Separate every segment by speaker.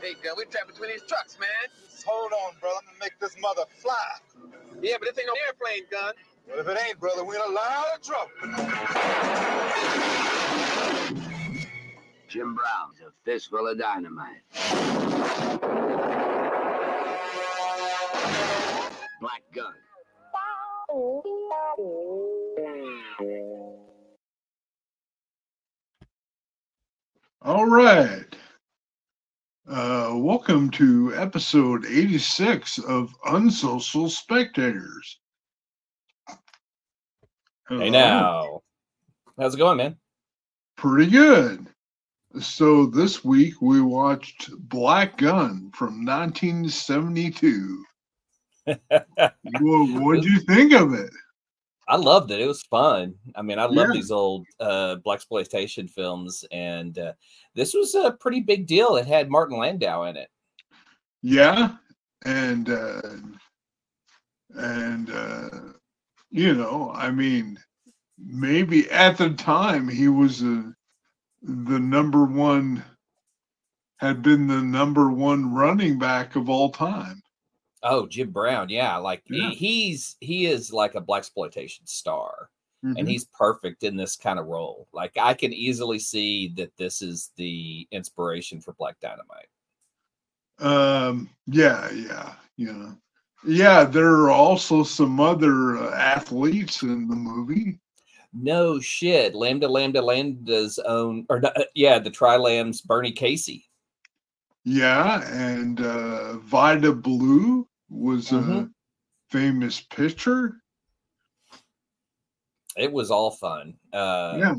Speaker 1: Hey, Gunn, We're trapped between these trucks, man.
Speaker 2: Just hold on, brother. I'm gonna make this mother fly.
Speaker 1: Yeah, but this ain't no airplane, Gunn.
Speaker 2: Well, if it ain't, brother, we're in a lot of trouble.
Speaker 3: Jim Brown's a fistful of dynamite. Black Gunn.
Speaker 4: All right. Uh, welcome to episode 86 of Unsocial Spectators.
Speaker 5: Hey now. How's it going, man?
Speaker 4: Pretty good. So this week we watched Black Gunn from 1972. what did you think of it?
Speaker 5: I loved it. It was fun. I mean, I love
Speaker 4: Yeah.
Speaker 5: these old uh black exploitation films, and uh, this was a pretty big deal. It had Martin Landau in it.
Speaker 4: Yeah, and uh, and uh, you know, I mean, maybe at the time he was a, the number one, had been the number one running back of all time.
Speaker 5: Oh, Jim Brown, yeah, like
Speaker 4: Yeah.
Speaker 5: he's he is like a black exploitation star,
Speaker 4: Mhm.
Speaker 5: and he's perfect in this kind of role. Like I can easily see that this is the inspiration for Black Dynamite.
Speaker 4: Um, yeah, yeah, yeah, yeah. There are also some other uh, athletes in the movie.
Speaker 5: No shit, Lambda Lambda Lambda's own, or uh, yeah, the Tri Lambs, Bernie Casey.
Speaker 4: Yeah, and uh, Vida Blue was
Speaker 5: Mhm.
Speaker 4: a famous pitcher.
Speaker 5: it was all fun. Uh,
Speaker 4: yeah,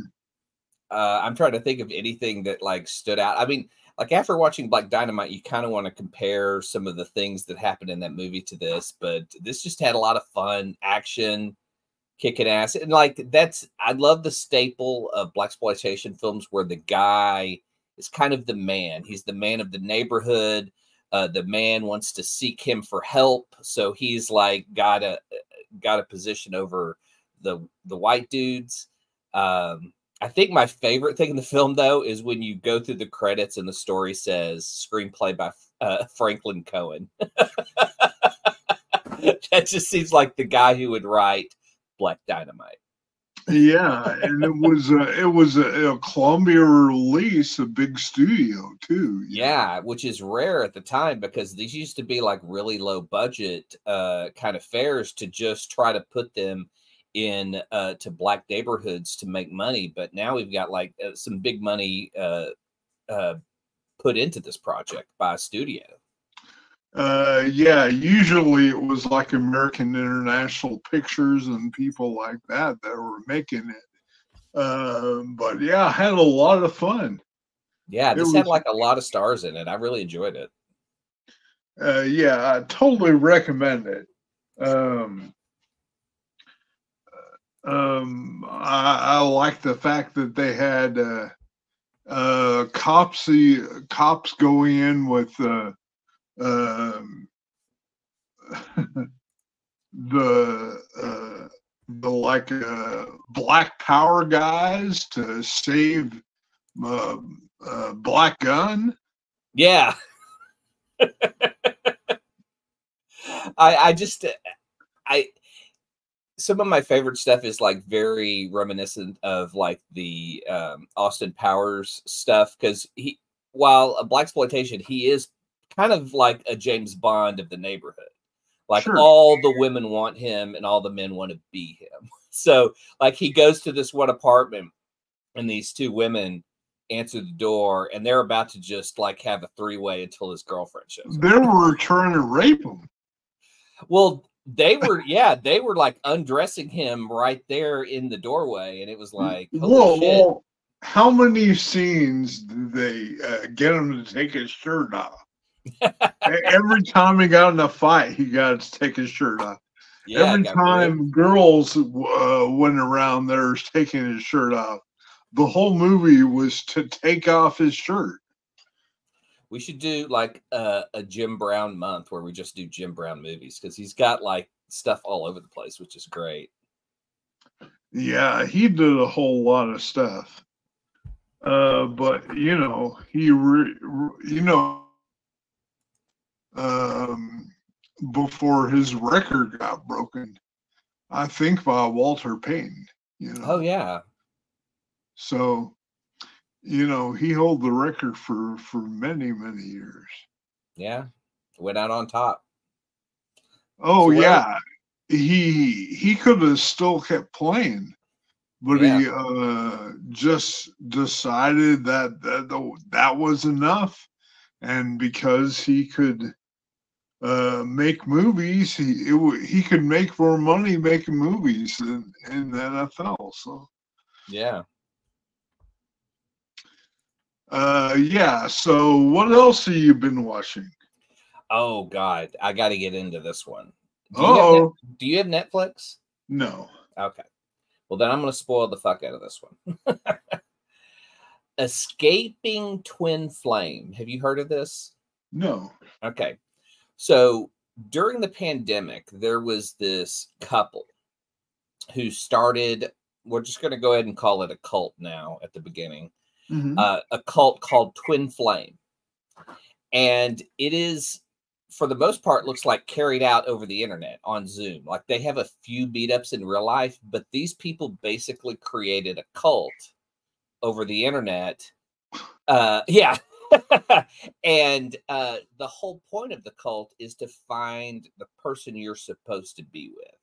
Speaker 5: uh, I'm trying to think of anything that like stood out. I mean, like after watching Black Dynamite, you kind of want to compare some of the things that happened in that movie to this, but this just had a lot of fun, action, kicking ass, and like that's I love the staple of black exploitation films where the guy is kind of the man. He's the man of the neighborhood. Uh, the man wants to seek him for help, so he's like got a got a position over the the white dudes. Um, I think my favorite thing in the film, though, is when you go through the credits and the story says screenplay by uh, Franklin Coen. that just seems like the guy who would write Black Dynamite.
Speaker 4: Yeah, and it was a, it was a, a Columbia release, a big studio too.
Speaker 5: Yeah, which is rare at the time because these used to be like really low budget uh, kind of fairs to just try to put them in uh, to black neighborhoods to make money. But now we've got like uh, some big money uh, uh, put into this project by a studio.
Speaker 4: Uh, yeah, usually it was like American International Pictures and people like that that were making it. Um, but yeah, I had a lot of fun.
Speaker 5: Yeah, this had like a lot of stars in it. I really enjoyed it.
Speaker 4: Uh, yeah, I totally recommend it. Um, um, I, I like the fact that they had uh, uh, cops, the cops going in with uh, um, the uh, the like uh, black power guys to save uh, uh, Black Gunn.
Speaker 5: Yeah. I I just uh, I some of my favorite stuff is like very reminiscent of like the um, Austin Powers stuff because he while a black exploitation he is kind of like a James Bond of the neighborhood. Like
Speaker 4: Sure.
Speaker 5: all the women want him and all the men want to be him. So like he goes to this one apartment and these two women answer the door and they're about to just like have a three way until his girlfriend shows up.
Speaker 4: They were trying to rape him.
Speaker 5: Well, they were, yeah, they were like undressing him right there in the doorway, and it was like,
Speaker 4: Whoa, whoa. How many scenes did they uh, get him to take his shirt off? Every time he got in a fight, he got to take his shirt off.
Speaker 5: Yeah,
Speaker 4: Every time
Speaker 5: ripped.
Speaker 4: girls uh, went around there taking his shirt off, the whole movie was to take off his shirt.
Speaker 5: we should do like a, a Jim Brown month where we just do Jim Brown movies because he's got like stuff all over the place, which is great.
Speaker 4: Yeah, he did a whole lot of stuff. Uh, but you know, he, re- re- you know, um, before his record got broken. I think by Walter Payton. You know,
Speaker 5: Oh yeah.
Speaker 4: so you know he held the record for for many many years.
Speaker 5: Yeah. Went out on top.
Speaker 4: Oh
Speaker 5: So what-
Speaker 4: yeah, he he could have still kept playing, but he uh, just decided that that that was enough, and because he could uh, make movies, he it, he could make more money making movies in, in the NFL. So
Speaker 5: Yeah.
Speaker 4: uh, yeah. So what else have you been watching?
Speaker 5: Oh God, I got to get into this one. Do you, have Net-
Speaker 4: Oh
Speaker 5: do you have Netflix?
Speaker 4: no,
Speaker 5: Okay. Well, then I'm going to spoil the fuck out of this one. Escaping Twin Flame. Have you heard of this?
Speaker 4: no.
Speaker 5: Okay. So during the pandemic, there was this couple who started, we're just going to go ahead and call it a cult now at the beginning,
Speaker 4: Mhm.
Speaker 5: uh, a cult called Twin Flame. And it is, for the most part, looks like carried out over the internet on Zoom. Like they have a few meetups in real life, but these people basically created a cult over the internet. Uh, yeah. And uh, the whole point of the cult is to find the person you're supposed to be with.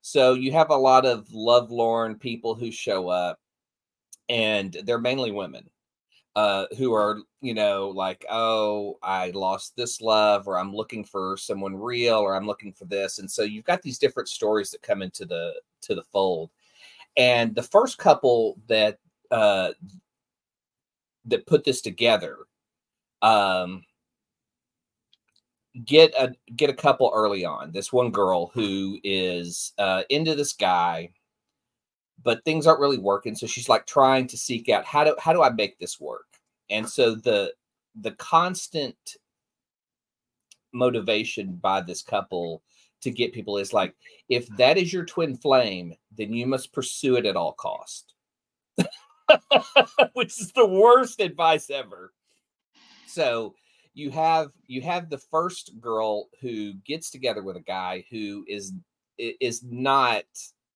Speaker 5: So you have a lot of lovelorn people who show up, and they're mainly women uh, who are, you know, like, oh, I lost this love, or I'm looking for someone real, or I'm looking for this. And so you've got these different stories that come into the to the fold. And the first couple that uh, that put this together um get a get a couple early on. This one girl who is uh into this guy but things aren't really working so she's like trying to seek out how do how do i make this work? And so the the constant motivation by this couple to get people is like if that is your twin flame then you must pursue it at all cost which is the worst advice ever. So you have you have the first girl who gets together with a guy who is is not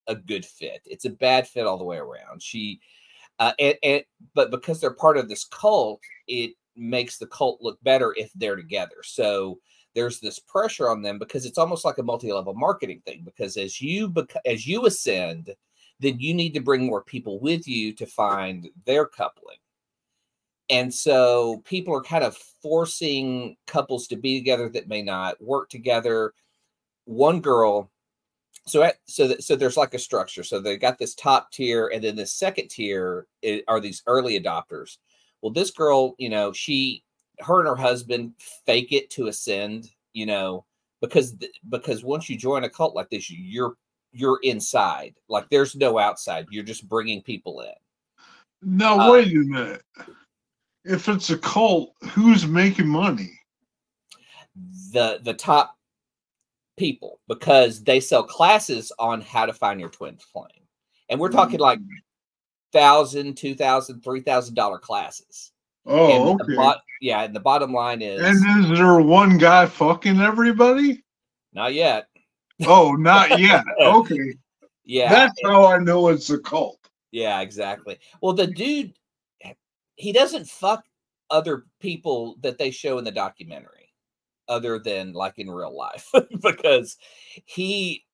Speaker 5: a good fit. It's a bad fit all the way around. She uh and, and but because they're part of this cult it makes the cult look better if they're together. So there's this pressure on them because it's almost like a multi-level marketing thing because as you bec- as you ascend then you need to bring more people with you to find their coupling. And so people are kind of forcing couples to be together that may not work together. One girl so at, so that, so there's like a structure. So they got this top tier and then the second tier are these early adopters. Well this girl you know she her and her husband fake it to ascend you know because because once you join a cult like this you're you're inside like there's no outside you're just bringing people in
Speaker 4: Now
Speaker 5: Uh,
Speaker 4: wait a minute. If it's a cult, who's making money?
Speaker 5: the the top people because they sell classes on how to find your twin flame and we're talking like thousand two thousand three thousand dollar classes
Speaker 4: Oh,
Speaker 5: and
Speaker 4: okay.
Speaker 5: bot- yeah and the bottom line is
Speaker 4: And is there one guy fucking everybody?
Speaker 5: not yet
Speaker 4: Oh, not yet. Okay.
Speaker 5: yeah
Speaker 4: That's how I know it's a cult.
Speaker 5: Yeah, exactly. Well, the dude, he doesn't fuck other people that they show in the documentary, other than like in real life, because he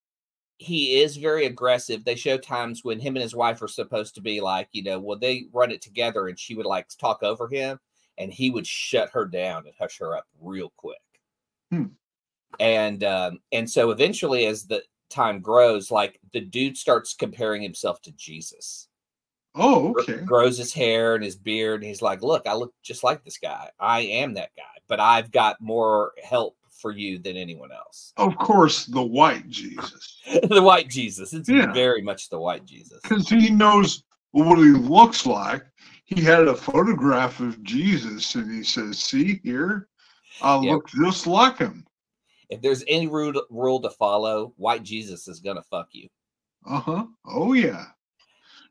Speaker 5: he is very aggressive. They show times when him and his wife are supposed to be like, you know, well, they run it together, and she would like talk over him, and he would shut her down and hush her up real quick.
Speaker 4: Hmm.
Speaker 5: And um, and so eventually, as the time grows, like the dude starts comparing himself to Jesus
Speaker 4: Oh,
Speaker 5: gr-
Speaker 4: okay.
Speaker 5: grows his hair and his beard and he's like look i look just like this guy i am that guy but i've got more help for you than anyone else
Speaker 4: Of course, the white Jesus.
Speaker 5: the white jesus it's
Speaker 4: Yeah.
Speaker 5: very much the white jesus
Speaker 4: Because he knows what he looks like. He had a photograph of Jesus and he says, See here, I
Speaker 5: Yeah.
Speaker 4: look just like him.
Speaker 5: If there's any rule, rule to follow white jesus is gonna fuck you
Speaker 4: Uh huh. Oh, yeah.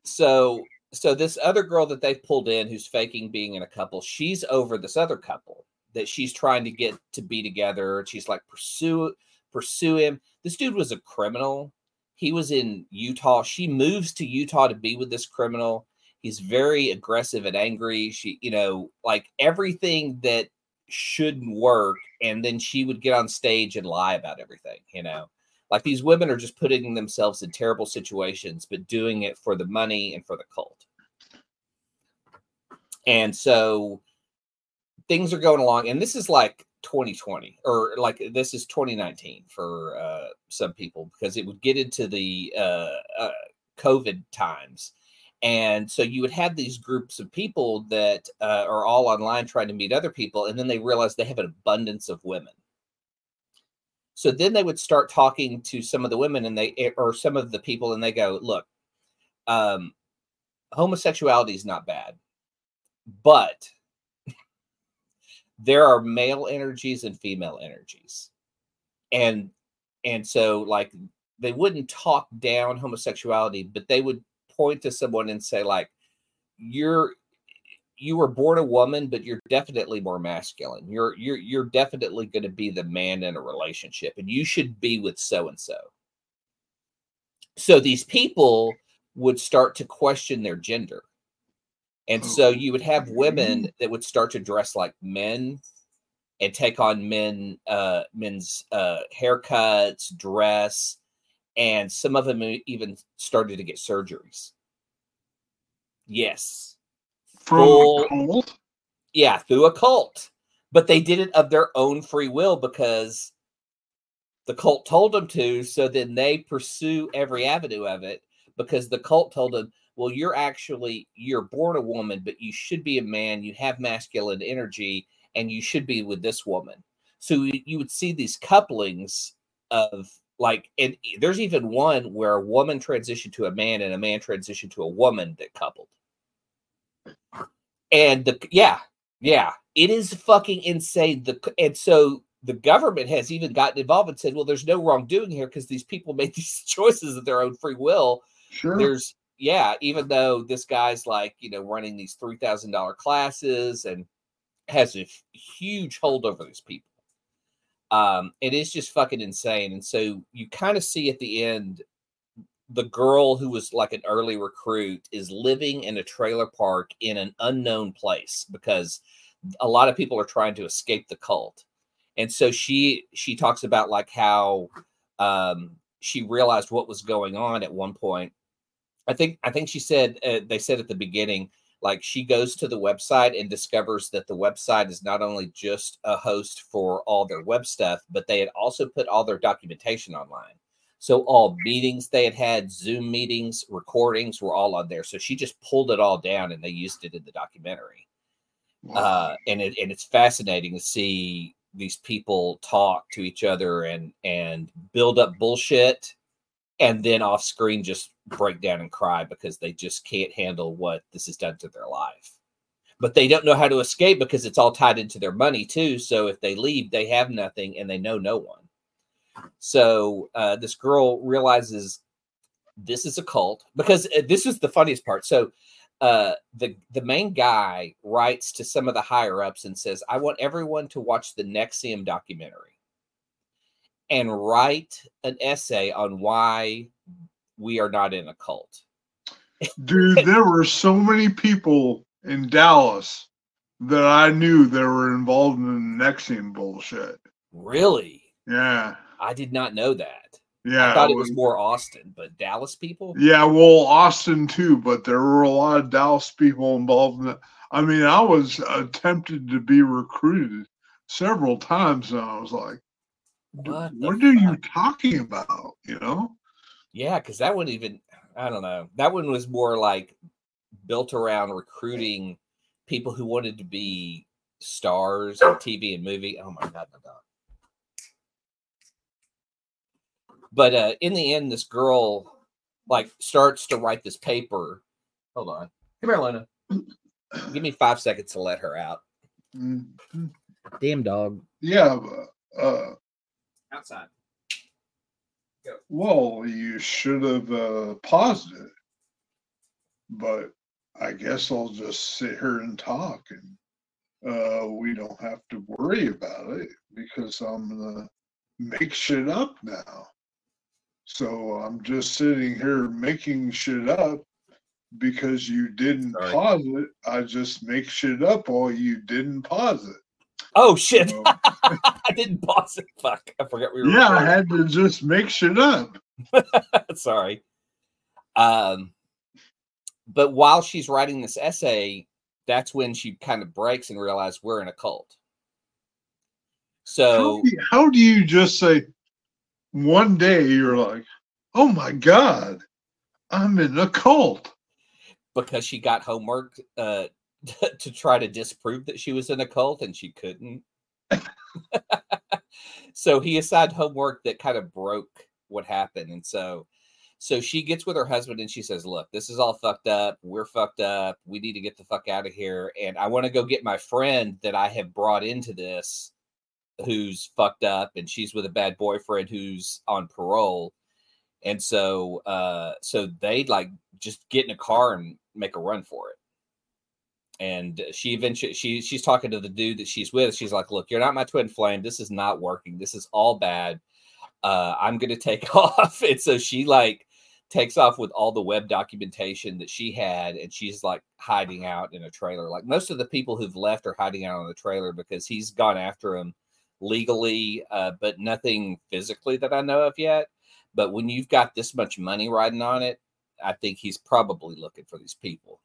Speaker 5: so so this other girl that they've pulled in who's faking being in a couple she's over this other couple that she's trying to get to be together. She's like pursue pursue him. This dude was a criminal. He was in Utah. She moves to Utah to be with this criminal. He's very aggressive and angry. She, you know, like everything that shouldn't work. And then she would get on stage and lie about everything, you know. Like these women are just putting themselves in terrible situations, but doing it for the money and for the cult. And so things are going along. And this is like 2020 or like this is 2019 for uh, some people because it would get into the uh, uh, COVID times. And so you would have these groups of people that uh, are all online trying to meet other people, and then they realize they have an abundance of women. So then they would start talking to some of the women, and they eh, or some of the people, and they go, "Look, um, homosexuality is not bad, but there are male energies and female energies and and so like they wouldn't talk down homosexuality but they would point to someone and say like you're you were born a woman but you're definitely more masculine. You're you're you're definitely going to be the man in a relationship and you should be with so and so so these people would start to question their gender. And so you would have women that would start to dress like men and take on men uh men's uh haircuts, dress, and some of them even started to get surgeries. Yes.
Speaker 4: From
Speaker 5: Full-
Speaker 4: a cult?
Speaker 5: Yeah, through a cult. But they did it of their own free will because the cult told them to. So then they pursue every avenue of it because the cult told them, well, you're actually you're born a woman, but you should be a man. You have masculine energy, and you should be with this woman. So you would see these couplings of like, and there's even one where a woman transitioned to a man and a man transitioned to a woman that coupled. And the yeah, yeah, it is fucking insane. The and so the government has even gotten involved and said, well, there's no wrongdoing here because these people made these choices of their own free will
Speaker 4: Sure.
Speaker 5: there's yeah even though this guy's like you know running these $3000 classes and has a huge hold over these people um it is just fucking insane and so you kind of see at the end the girl who was like an early recruit is living in a trailer park in an unknown place because a lot of people are trying to escape the cult and so she she talks about like how um she realized what was going on at one point. I think I think she said uh, they said at the beginning like she goes to the website and discovers that the website is not only just a host for all their web stuff, but they had also put all their documentation online. So all meetings they had had, Zoom meetings, recordings were all on there. So she just pulled it all down and they used it in the documentary. Uh, and it and it's fascinating to see these people talk to each other and and build up bullshit and then off screen just break down and cry because they just can't handle what this has done to their life. But they don't know how to escape because it's all tied into their money too. So if they leave, they have nothing and they know no one. So uh, this girl realizes this is a cult because uh, this is the funniest part. So uh, the the main guy writes to some of the higher ups and says, "I want everyone to watch the NXIVM documentary and write an essay on why we are not in a cult."
Speaker 4: Dude, there were so many people in Dallas that I knew that were involved in the NXIVM bullshit.
Speaker 5: Really,
Speaker 4: Yeah.
Speaker 5: I did not know that.
Speaker 4: Yeah.
Speaker 5: I thought it was more Austin, but Dallas people.
Speaker 4: Yeah, well, Austin too, but there were a lot of Dallas people involved in it. I mean, I was attempted to be recruited several times, and I was like,
Speaker 5: What?
Speaker 4: "What are you talking about?" You know?
Speaker 5: Yeah, because that one even I don't know. That one was more like built around recruiting people who wanted to be stars on TV and movie. Oh my god, my dog. But uh in the end, this girl like starts to write this paper. Hold on. Come here, Lena. Give me five seconds to let her out.
Speaker 4: Mhm.
Speaker 5: Damn dog.
Speaker 4: Yeah. but, Uh,
Speaker 5: Outside.
Speaker 4: Well, you should have uh, paused it, but I guess I'll just sit here and talk. And uh, we don't have to worry about it because I'm gonna make shit up now. So I'm just sitting here making shit up because you didn't
Speaker 5: Sorry.
Speaker 4: pause it. I just make shit up while you didn't pause it.
Speaker 5: Oh shit!
Speaker 4: So,
Speaker 5: I didn't pause it. Fuck! I forgot we were.
Speaker 4: yeah, I had to just make shit up.
Speaker 5: Sorry. Um, but while she's writing this essay, that's when she kind of breaks and realizes we're in a cult. So
Speaker 4: how, do you, how do you just say one day you're like, oh my god, I'm in a cult?
Speaker 5: because she got homework uh, to try to disprove that she was in a cult and she couldn't. so he assigned homework that kind of broke what happened. And so so she gets with her husband and she says, Look, this is all fucked up. We're fucked up. We need to get the fuck out of here. And I want to go get my friend that I have brought into this who's fucked up and she's with a bad boyfriend who's on parole. And so uh so they like just get in a car and make a run for it. And she eventually she she's talking to the dude that she's with. She's like, "Look, you're not my twin flame. This is not working. This is all bad. Uh, I'm gonna take off." And so she like takes off with all the web documentation that she had, and she's like hiding out in a trailer. Like most of the people who've left are hiding out on the trailer because he's gone after them legally, uh, but nothing physically that I know of yet. But when you've got this much money riding on it, I think he's probably looking for these people.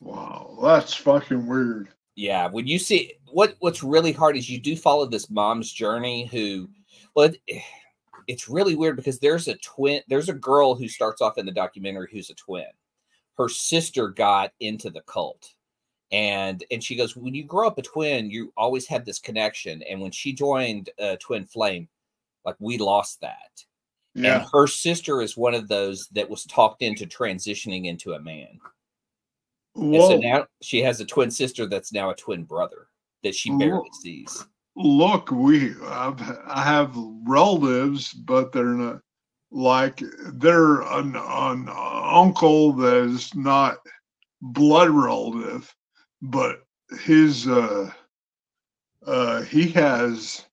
Speaker 4: Wow, that's fucking weird.
Speaker 5: Yeah, when you see what what's really hard is you do follow this mom's journey who well it, it's really weird because there's a twin there's a girl who starts off in the documentary who's a twin. Her sister got into the cult. And and she goes when you grow up a twin you always have this connection and when she joined uh, Twin Flame like we lost that.
Speaker 4: Yeah,
Speaker 5: And her sister is one of those that was talked into transitioning into a man. So now she has a twin sister that's now a twin brother that she barely
Speaker 4: Whoa.
Speaker 5: sees.
Speaker 4: look, we I've, I have relatives, but they're not like they're an, an uncle that is not blood relative, but his uh uh he has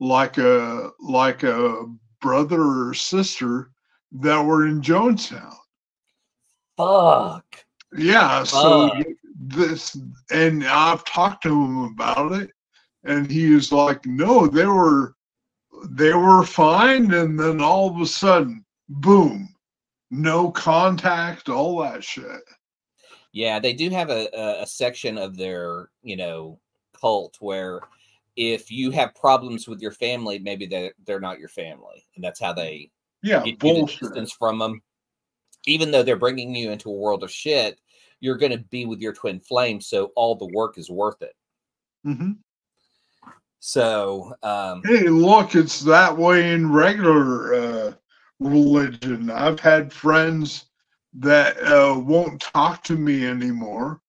Speaker 4: like a like a brother or sister that were in Jonestown.
Speaker 5: Fuck.
Speaker 4: Yeah, so
Speaker 5: Fuck.
Speaker 4: this and I've talked to him about it and he is like, no, they were they were fine, and then all of a sudden, boom, no contact, all that shit.
Speaker 5: Yeah, they do have a, a, a section of their, you know, cult where if you have problems with your family, maybe they're, they're not your family. And that's how they
Speaker 4: Yeah,
Speaker 5: get
Speaker 4: bullshit.
Speaker 5: distance from them. Even though they're bringing you into a world of shit, you're going to be with your twin flame. So all the work is worth it.
Speaker 4: hmm
Speaker 5: So, um,
Speaker 4: Hey, look, it's that way in regular uh, religion. I've had friends that uh, won't talk to me anymore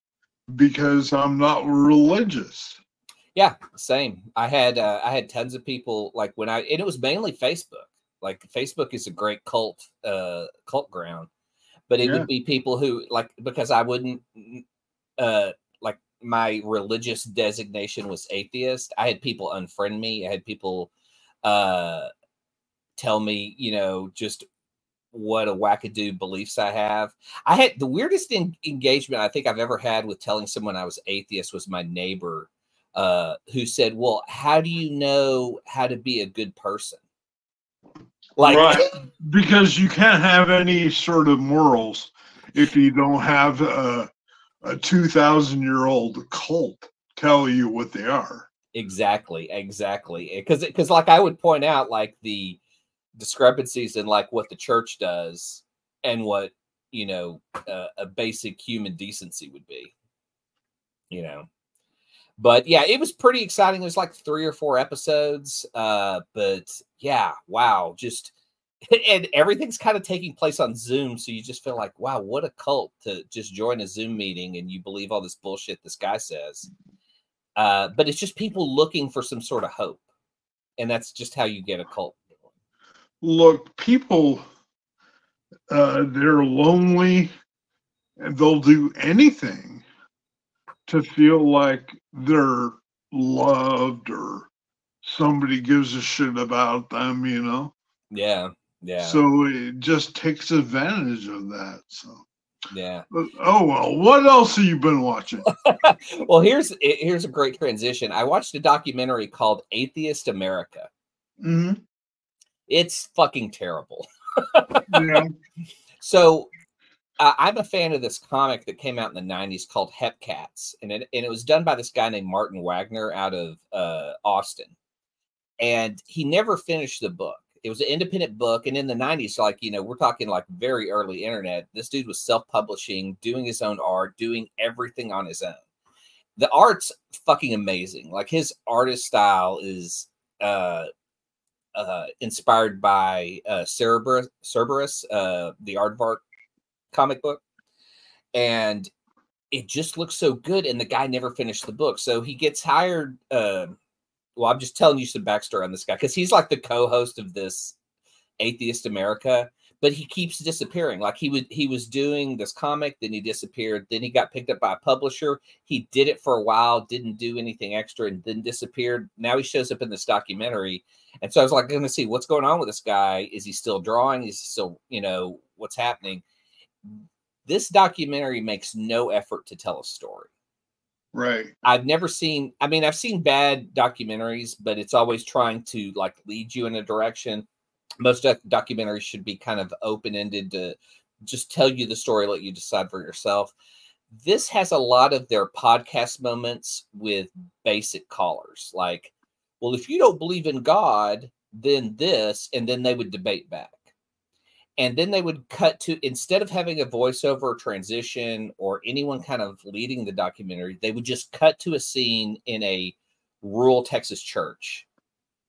Speaker 4: because I'm not religious.
Speaker 5: Yeah, same. I had uh, I had tons of people like when I and it was mainly Facebook. Like Facebook is a great cult uh cult ground, but it
Speaker 4: Yeah.
Speaker 5: would be people who like because I wouldn't uh like my religious designation was atheist. I had people unfriend me. I had people uh tell me, you know, just what a wackadoo beliefs I have. I had the weirdest en- engagement I think I've ever had with telling someone I was atheist was my neighbor uh, who said, "Well, how do you know how to be a good person?" Like,
Speaker 4: right. Because you can't have any sort of morals if you don't have a, a 2,000 year old cult tell you what they are.
Speaker 5: exactly, exactly, because because like I would point out like the discrepancies in like what the church does and what you know uh, a basic human decency would be, you know. But yeah, it was pretty exciting. It was like three or four episodes. Uh, but yeah, wow, just and everything's kind of taking place on Zoom, so you just feel like, wow, what a cult to just join a Zoom meeting and you believe all this bullshit this guy says. Uh, but it's just people looking for some sort of hope, and that's just how you get a cult.
Speaker 4: Look, people, uh, they're lonely and they'll do anything to feel like they're loved or somebody gives a shit about them, you know.
Speaker 5: Yeah. Yeah.
Speaker 4: So it just takes advantage of that. So,
Speaker 5: yeah.
Speaker 4: oh well. What else have you been watching?
Speaker 5: well, here's here's a great transition. I watched a documentary called Atheist America.
Speaker 4: hmm
Speaker 5: It's fucking terrible.
Speaker 4: Yeah.
Speaker 5: So uh, I'm a fan of this comic that came out in the 90s called Hepcats. And it, and it was done by this guy named Martin Wagner out of uh, Austin. And he never finished the book. It was an independent book. And in the 90s, like, you know, we're talking like very early internet. This dude was self publishing, doing his own art, doing everything on his own. The art's fucking amazing. Like his artist style is uh uh, inspired by uh, Cerebus, Cerebus uh, the Aardvark comic book, and it just looks so good. And the guy never finished the book, so he gets hired. Uh, well, I'm just telling you some backstory on this guy because he's like the co-host of this Atheist America, but he keeps disappearing. Like he would, he was doing this comic, then he disappeared. Then he got picked up by a publisher. He did it for a while, didn't do anything extra, and then disappeared. Now he shows up in this documentary and so I was like, going to see what's going on with this guy. Is he still drawing? Is he still, you know, what's happening? This documentary makes no effort to tell a story.
Speaker 4: Right.
Speaker 5: I've never seen, I mean, I've seen bad documentaries, but it's always trying to like lead you in a direction. Most doc- documentaries should be kind of open ended to just tell you the story, let you decide for yourself. This has a lot of their podcast moments with basic callers, like, well, if you don't believe in God, then this, and then they would debate back. And then they would cut to instead of having a voiceover or transition or anyone kind of leading the documentary, they would just cut to a scene in a rural Texas church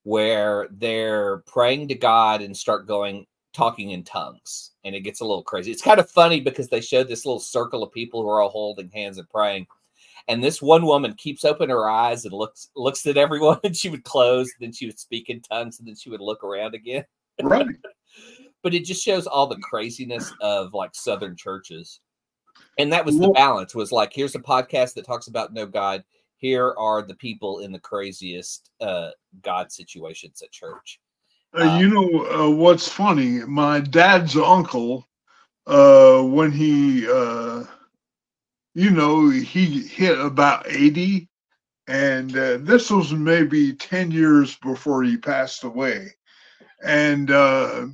Speaker 5: where they're praying to God and start going talking in tongues. And it gets a little crazy. It's kind of funny because they showed this little circle of people who are all holding hands and praying and this one woman keeps open her eyes and looks looks at everyone and she would close then she would speak in tongues and then she would look around again
Speaker 4: Right.
Speaker 5: but it just shows all the craziness of like southern churches and that was the balance was like here's a podcast that talks about no god here are the people in the craziest uh god situations at church
Speaker 4: Uh, you know uh, what's funny? My dad's uncle, uh, when he, uh, you know, he hit about 80, and uh, this was maybe 10 years before he passed away. And uh,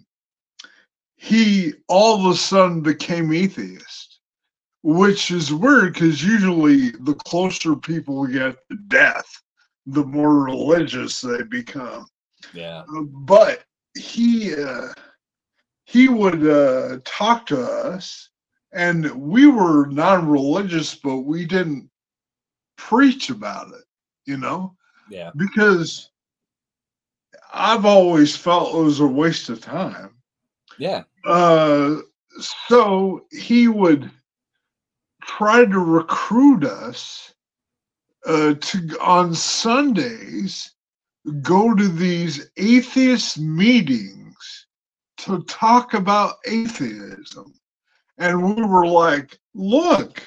Speaker 4: he all of a sudden became atheist, which is weird because usually the closer people get to death, the more religious they become.
Speaker 5: Yeah.
Speaker 4: But he uh, he would uh, talk to us, and we were non-religious, but we didn't preach about it, you know,
Speaker 5: yeah.
Speaker 4: Because I've always felt it was a waste of time.
Speaker 5: Yeah
Speaker 4: Uh, so he would try to recruit us uh, to on Sundays go to these atheist meetings to talk about atheism. And we were like, look,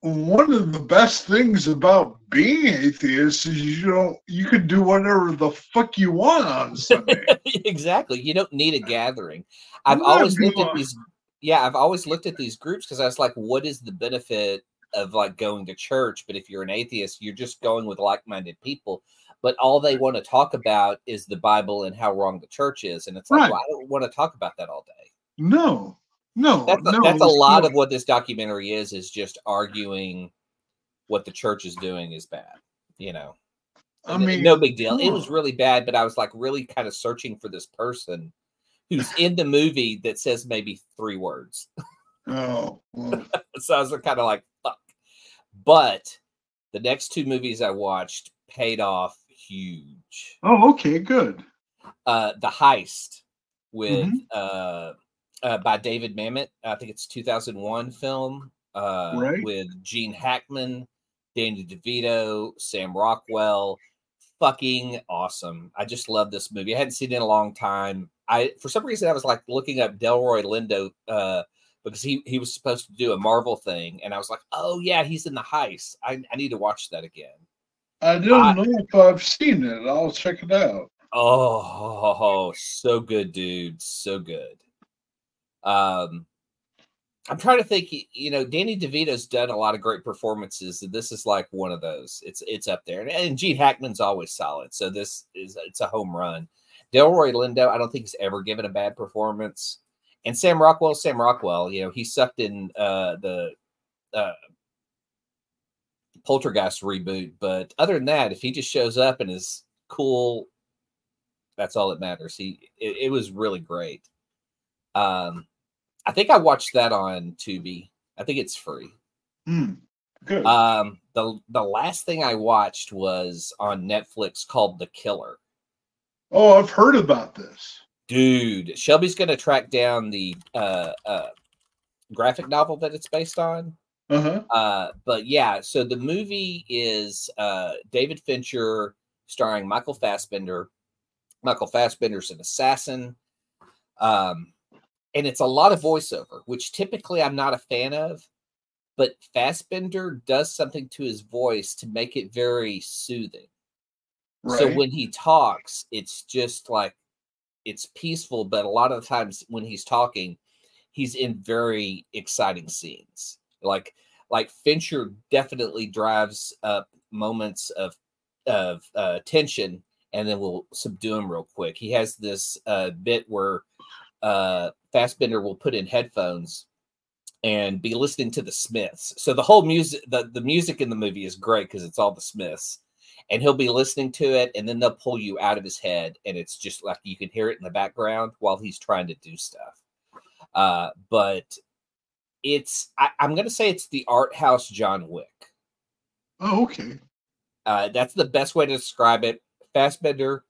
Speaker 4: one of the best things about being atheist is you don't you can do whatever the fuck you want on Sunday.
Speaker 5: Exactly. You don't need a gathering. I've always looked at these. Yeah, I've always looked at these groups because I was like, what is the benefit of like going to church? But if you're an atheist, you're just going with like-minded people. But all they want to talk about is the Bible and how wrong the church is, and it's like,
Speaker 4: Right.
Speaker 5: well, I don't want to talk about that all day.
Speaker 4: no, no,
Speaker 5: That's a,
Speaker 4: no.
Speaker 5: that's a lot
Speaker 4: not.
Speaker 5: of what this documentary is. Is just arguing what the church is doing is bad. You know.
Speaker 4: I mean,
Speaker 5: no big deal. It was really bad, but I was like really kind of searching for this person who's in the movie that says maybe three words.
Speaker 4: Oh, well,
Speaker 5: so I was kind of like, fuck. But the next two movies I watched paid off huge.
Speaker 4: oh, okay, good.
Speaker 5: Uh, the Heist with
Speaker 4: Mhm.
Speaker 5: uh, uh, by David Mamet. I think it's 2001 film uh,
Speaker 4: Right.
Speaker 5: with Gene Hackman, Danny DeVito, Sam Rockwell. Fucking awesome! I just love this movie. I hadn't seen it in a long time. I for some reason I was like looking up Delroy Lindo uh, because he he was supposed to do a Marvel thing, and I was like, oh yeah, he's in the heist. I I need to watch that again.
Speaker 4: I don't
Speaker 5: I-
Speaker 4: know if I've seen it. I'll check it out.
Speaker 5: Oh, so good, dude. So good. Um, I'm trying to think. You know, Danny DeVito's done a lot of great performances, and this is like one of those. It's it's up there, and, and Gene Hackman's always solid. So this is it's a home run. Delroy Lindo, I don't think he's ever given a bad performance. And Sam Rockwell, Sam Rockwell, you know, he sucked in uh, the uh, Poltergeist reboot, but other than that, if he just shows up and is cool that's all that matters. He it, it was really great. Um, I think I watched that on Tubi. I think it's free.
Speaker 4: Hmm. Good.
Speaker 5: Um, the the last thing I watched was on Netflix called The Killer.
Speaker 4: oh, I've heard about this.
Speaker 5: Dude, Shelby's gonna track down the uh, uh, graphic novel that it's based on.
Speaker 4: Uh huh.
Speaker 5: Uh, but yeah, so the movie is uh, David Fincher starring Michael Fassbender. Michael Fassbender's an assassin. Um, and it's a lot of voiceover, which typically I'm not a fan of. But Fassbender does something to his voice to make it very soothing.
Speaker 4: Right.
Speaker 5: So when he talks, it's just like it's peaceful, but a lot of the times when he's talking, he's in very exciting scenes. Like like Fincher definitely drives up moments of of uh, tension and then will subdue him real quick. He has this uh, bit where uh, Fassbender will put in headphones and be listening to the Smiths. So the whole music, the, the music in the movie is great because it's all the Smiths. And he'll be listening to it, and then they'll pull you out of his head, and it's just like you can hear it in the background while he's trying to do stuff. Uh, but it's, I, I'm going to say it's the art house John Wick.
Speaker 4: oh, okay.
Speaker 5: Uh, that's the best way to describe it. Fassbender,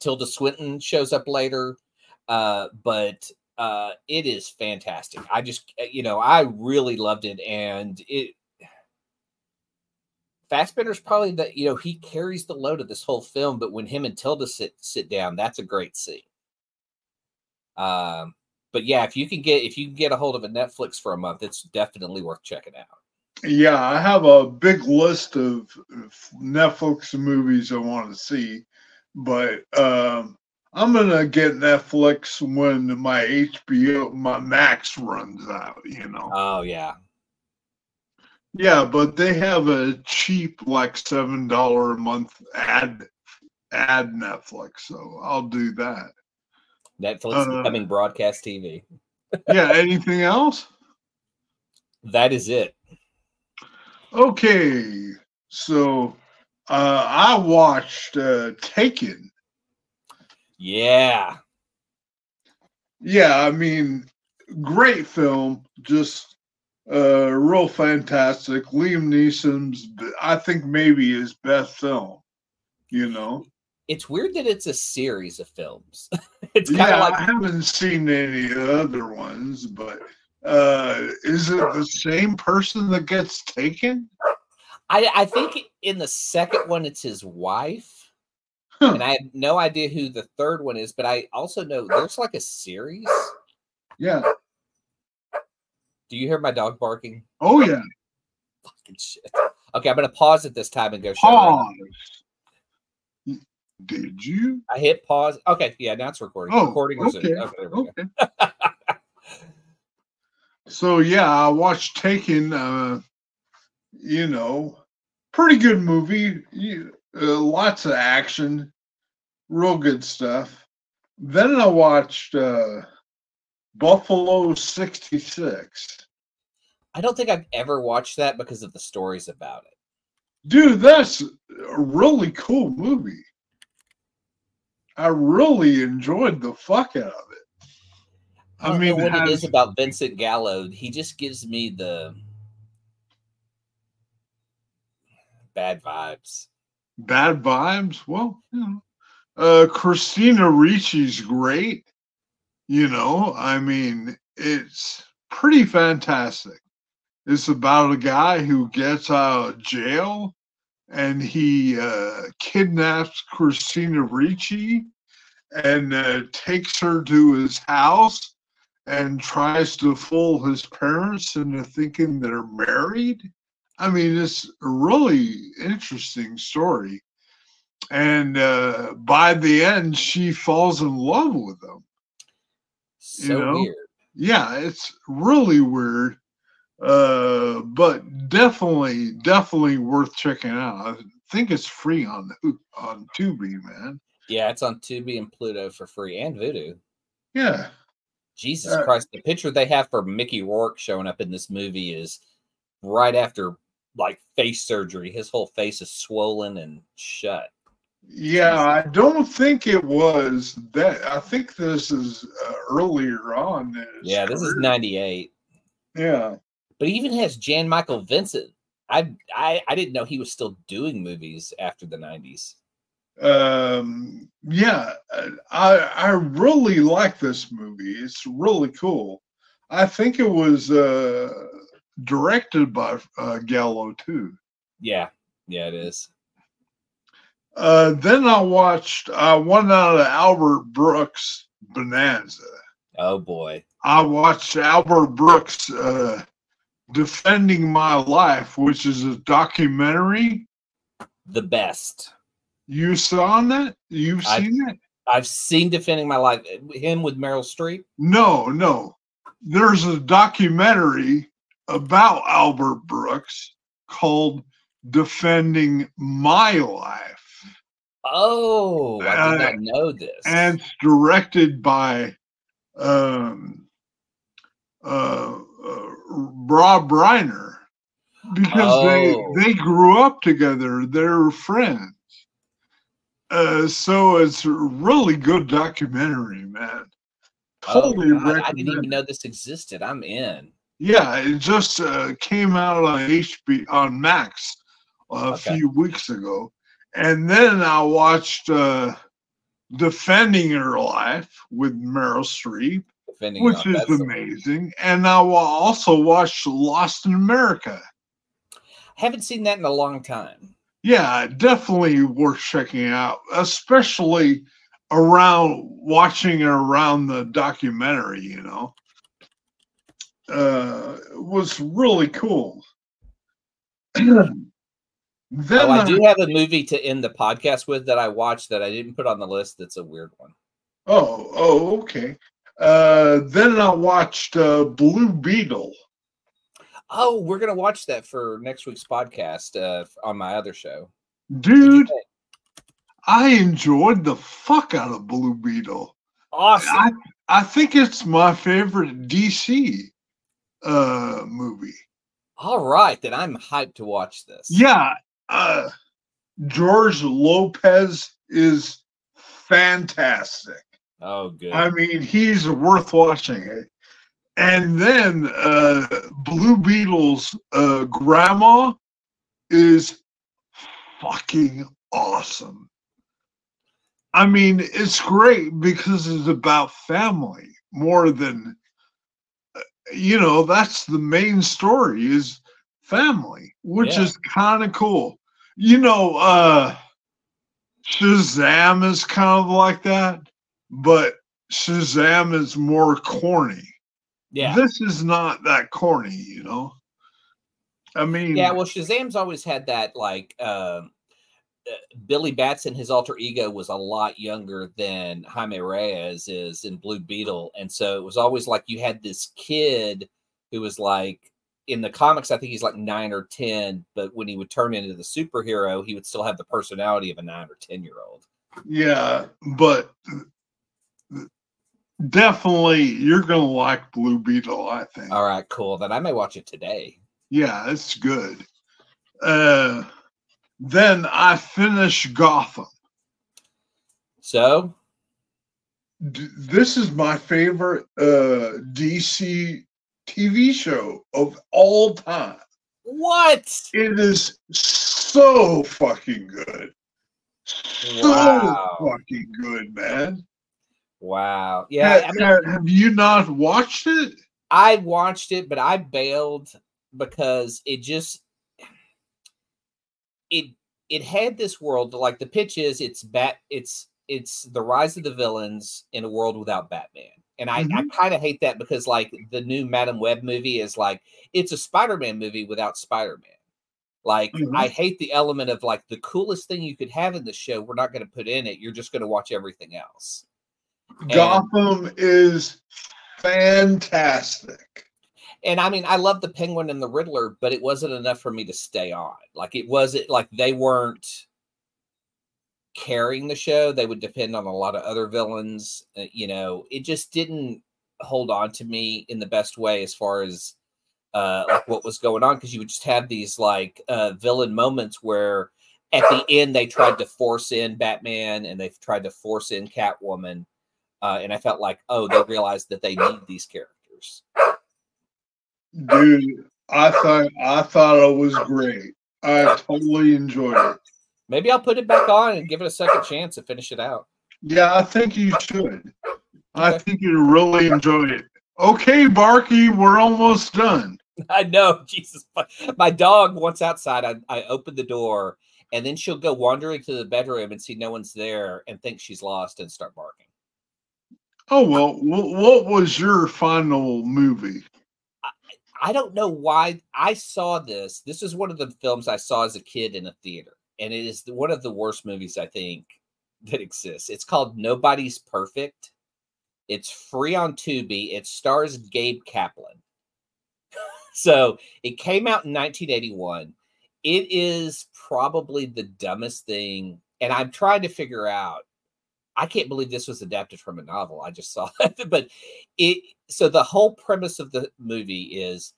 Speaker 5: Tilda Swinton shows up later, uh, but uh, it is fantastic. I just, uh, you know, I really loved it, and it. Fassbender's probably the, you know, he carries the load of this whole film, but when him and Tilda sit sit down, that's a great scene. Um, but yeah, if you can get if you can get a hold of a Netflix for a month, it's definitely worth checking out.
Speaker 4: Yeah, I have a big list of Netflix movies I want to see, but um, I'm gonna get Netflix when my HBO, my Max runs out. You know.
Speaker 5: Oh yeah,
Speaker 4: Yeah, but they have a cheap, like seven dollar a month ad ad Netflix, so I'll do that.
Speaker 5: Netflix
Speaker 4: Uh,
Speaker 5: becoming broadcast TV.
Speaker 4: Yeah. anything else?
Speaker 5: That is it.
Speaker 4: Okay, so uh, I watched uh, Taken.
Speaker 5: Yeah.
Speaker 4: Yeah, I mean, great film, just uh, real fantastic. Liam Neeson's, I think, maybe his best film. You know,
Speaker 5: It's weird that it's a series of films. it's kind
Speaker 4: yeah,
Speaker 5: of
Speaker 4: I haven't seen any other ones, but uh, is it the same person that gets taken?
Speaker 5: I, I think in the second one it's his wife.
Speaker 4: Huh.
Speaker 5: And I have no idea who the third one is, but I also know there's like a series.
Speaker 4: Yeah.
Speaker 5: Do you hear my dog barking?
Speaker 4: Oh yeah.
Speaker 5: Fucking shit. Okay, I'm gonna pause at this time and go.
Speaker 4: Pause. Did you?
Speaker 5: I hit pause. Okay, yeah, now it's recording.
Speaker 4: Oh,
Speaker 5: recording
Speaker 4: okay,
Speaker 5: Okay, there we go.
Speaker 4: Okay. so yeah, I watched Taken. Uh, you know, pretty good movie. You, uh, lots of action, real good stuff. Then I watched uh, Buffalo '66.
Speaker 5: I don't think I've ever watched that because of the stories about it.
Speaker 4: Dude, that's a really cool movie. I really enjoyed the fuck out of it.
Speaker 5: I don't know what
Speaker 4: it
Speaker 5: it is about Vincent Gallo. He just gives me the bad vibes.
Speaker 4: Bad vibes. Well, you know, uh, Christina Ricci's great. You know, I mean, it's pretty fantastic. It's about a guy who gets out of jail and he uh, kidnaps Christina Ricci and uh, takes her to his house and tries to fool his parents into thinking they're married. I mean, it's a really interesting story. And uh, by the end, she falls in love with him.
Speaker 5: So
Speaker 4: know?
Speaker 5: weird.
Speaker 4: Yeah, it's really weird, uh, but definitely, definitely worth checking out. I think it's free on on Tubi, man.
Speaker 5: Yeah, it's on Tubi and Pluto for free and Vudu.
Speaker 4: Yeah,
Speaker 5: Jesus
Speaker 4: Uh,
Speaker 5: Christ, the picture they have for Mickey Rourke showing up in this movie is right after like face surgery. His whole face is swollen and shut.
Speaker 4: yeah. I don't think it was that. I think this is uh, earlier on.
Speaker 5: Yeah, this is 98.
Speaker 4: Yeah,
Speaker 5: But he even has Jan Michael Vincent. I, I I didn't know he was still doing movies after the 90s.
Speaker 4: um, yeah. I I really like this movie. It's really cool. I think it was uh, directed by uh, Gallo too.
Speaker 5: Yeah, yeah, it is.
Speaker 4: Uh, then I watched uh, one out of Albert Brooks Bonanza.
Speaker 5: Oh boy.
Speaker 4: I watched Albert Brooks uh, Defending My Life, which is a documentary.
Speaker 5: The best.
Speaker 4: You saw that? You've
Speaker 5: I've-
Speaker 4: seen it?
Speaker 5: I've seen Defending My Life. Him with Meryl Streep.
Speaker 4: No, no. There's a documentary about Albert Brooks called Defending My Life.
Speaker 5: Oh, I
Speaker 4: Uh,
Speaker 5: did not know this.
Speaker 4: and it's directed by um, uh, uh, Rob Reiner because
Speaker 5: Oh.
Speaker 4: they they grew up together. They're friends. Uh, so it's a really good documentary, man.
Speaker 5: Oh,
Speaker 4: Totally
Speaker 5: God, I didn't even know this existed. I'm in.
Speaker 4: Yeah, it just uh, came out on HB on Max a
Speaker 5: Okay.
Speaker 4: few weeks ago, and then I watched uh, Defending Her Life with Meryl Streep,
Speaker 5: Defending
Speaker 4: which is amazing, and I also watched Lost in America.
Speaker 5: haven't seen that in a long time.
Speaker 4: Yeah, definitely worth checking out, especially around watching it around the documentary. You know, uh, was really cool. then
Speaker 5: Oh, I
Speaker 4: I-
Speaker 5: do have a movie to end the podcast with that I watched that I didn't put on the list. That's a weird one.
Speaker 4: oh, oh, okay. Uh, then I watched uh, Blue Beetle.
Speaker 5: Oh, we're gonna watch that for next week's podcast uh, on my other show.
Speaker 4: Dude. I enjoyed the fuck out of Blue Beetle.
Speaker 5: awesome.
Speaker 4: I, I think it's my favorite DC uh, movie.
Speaker 5: All right, then I'm hyped to watch this.
Speaker 4: Yeah, uh, George Lopez is fantastic.
Speaker 5: Oh, good.
Speaker 4: I mean, he's worth watching it. And then uh, Blue Beetle's uh, grandma is fucking awesome. I mean, it's great because it's about family more than, you know, that's the main story is family, which
Speaker 5: Yeah.
Speaker 4: is kind of cool. You know, uh, Shazam is kind of like that, but Shazam is more corny.
Speaker 5: yeah.
Speaker 4: This is not that corny, you know. I mean,
Speaker 5: Yeah, well, Shazam's always had that like um uh, Billy Batson, his alter ego, was a lot younger than Jaime Reyes is in Blue Beetle, and so it was always like you had this kid who was like in the comics. I think he's like nine or ten, but when he would turn into the superhero, he would still have the personality of a nine or ten year old.
Speaker 4: yeah, but definitely you're gonna like Blue Beetle. I think.
Speaker 5: All right, cool. Then I may watch it today.
Speaker 4: Yeah, it's good. Uh, then I finish Gotham.
Speaker 5: So
Speaker 4: this is my favorite uh, DC TV show of all time.
Speaker 5: what?
Speaker 4: It is so fucking good. So
Speaker 5: Wow.
Speaker 4: fucking good, man.
Speaker 5: Wow. Yeah, I mean,
Speaker 4: have you not watched it?
Speaker 5: I watched it, but I bailed because it just it it had this world like the pitch is it's bat it's it's the rise of the villains in a world without Batman. And I, I kind of hate that because like the new Madame Web movie is like it's a Spider-Man movie without Spider-Man. Like
Speaker 4: Mhm.
Speaker 5: I hate the element of like the coolest thing you could have in the show, we're not going to put in it. You're just going to watch everything else. And-
Speaker 4: Gotham is fantastic.
Speaker 5: And I mean, I love the Penguin and the Riddler, but it wasn't enough for me to stay on. Like it wasn't like they weren't carrying the show. They would depend on a lot of other villains. uh, you know, it just didn't hold on to me in the best way as far as uh like what was going on because you would just have these like uh villain moments where at the end they tried to force in Batman and they've tried to force in Catwoman. Uh, and I felt like, oh, they realized that they need these characters.
Speaker 4: Dude, I thought I thought it was great. I totally enjoyed it.
Speaker 5: Maybe I'll put it back on and give it a second chance and finish it out.
Speaker 4: Yeah, I think you should. I think you'd really enjoy it. Okay, Barky, we're almost done.
Speaker 5: I know, Jesus. My, my dog once outside, I, I open the door and then she'll go wandering to the bedroom and see no one's there and think she's lost and start barking.
Speaker 4: Oh well, what was your final movie?
Speaker 5: I don't know why I saw this. This is one of the films I saw as a kid in a theater, and it is one of the worst movies I think that exists. It's called Nobody's Perfect. It's free on Tubi. It stars Gabe Kaplan. so it came out in 1981. It is probably the dumbest thing, and I'm trying to figure out. I can't believe this was adapted from a novel. I just saw it, but it so the whole premise of the movie is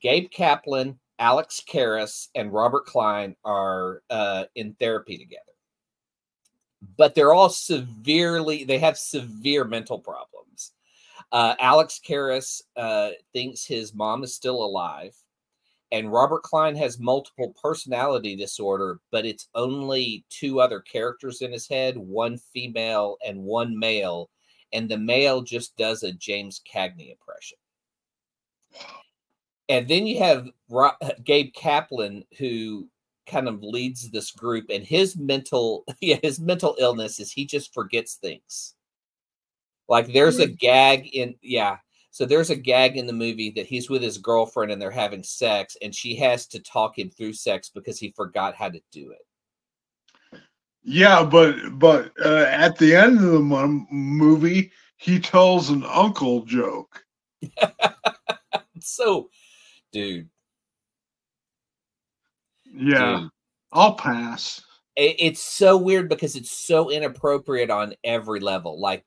Speaker 5: Gabe Kaplan, Alex Karras, and Robert Klein are uh, in therapy together. But they're all severely, they have severe mental problems. Uh, Alex Karras uh, thinks his mom is still alive, and Robert Klein has multiple personality disorder, but it's only two other characters in his head one female and one male and the male just does a James Cagney impression. And then you have Ro- Gabe Kaplan, who kind of leads this group, and his mental, yeah, his mental illness is he just forgets things. Like there's a hmm. gag in, yeah. So there's a gag in the movie that he's with his girlfriend and they're having sex, and she has to talk him through sex because he forgot how to do it.
Speaker 4: Yeah, but but uh, at the end of the mon- movie, he tells an uncle joke.
Speaker 5: So, dude,
Speaker 4: Yeah,
Speaker 5: dude.
Speaker 4: I'll pass.
Speaker 5: it- it's so weird because it's so inappropriate on every level. Like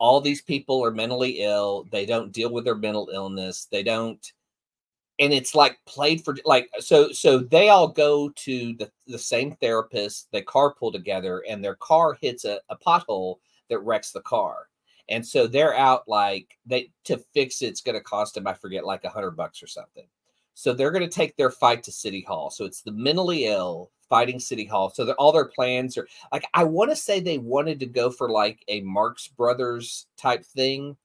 Speaker 5: all these people are mentally ill. They don't deal with their mental illness. They don't, and it's like played for like so. So they all go to the the same therapist. They carpool together, and their car hits a, a pothole that wrecks the car. And so they're out like they to fix it, it's going to cost them I forget like a hundred bucks or something. So they're going to take their fight to City Hall. So it's the mentally ill fighting City Hall. So all their plans are like I want to say they wanted to go for like a Marx Brothers type thing,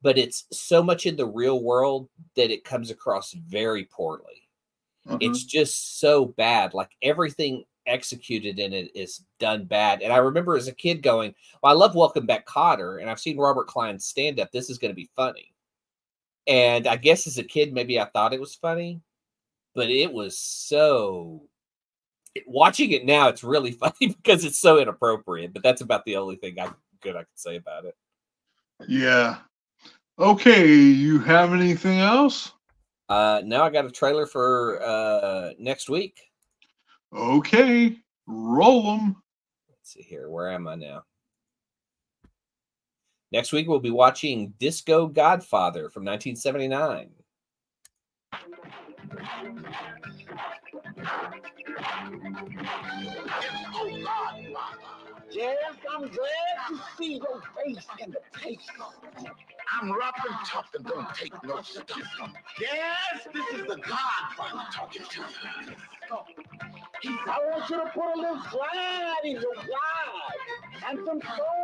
Speaker 5: but it's so much in the real world that it comes across very poorly.
Speaker 4: Uh-huh.
Speaker 5: It's just so bad. Like everything executed in it is done bad. And I remember as a kid going, Well, I love Welcome Back Kotter, and I've seen Robert Klein stand up. This is going to be funny. And I guess as a kid, maybe I thought it was funny, but it was so. Watching it now, it's really funny because it's so inappropriate. But that's about the only thing I good I could say about it.
Speaker 4: yeah. Okay, you have anything else?
Speaker 5: Uh, now I got a trailer for uh next week.
Speaker 4: Okay, roll them.
Speaker 5: Let's see here. Where am I now? Next week we'll be watching Disco Godfather from 1979.
Speaker 6: Yes, I'm glad to see your face in the taste. I'm rough and tough and don't take no stiff. Yes, this is the Godfather talking to you. I want you to put a little slide in your glide, and some soul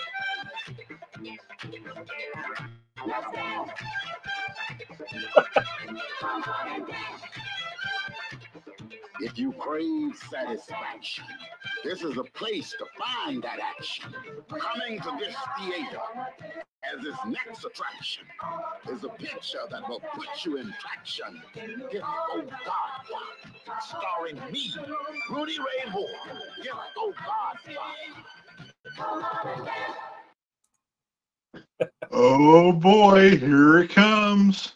Speaker 6: If you crave satisfaction, this is a place to find that action. Coming to this theater as its next attraction is a picture that will put you in traction. Gift O oh, God, starring me, Rudy Ray Moore. Gift O oh, God.
Speaker 4: Oh boy, here it comes.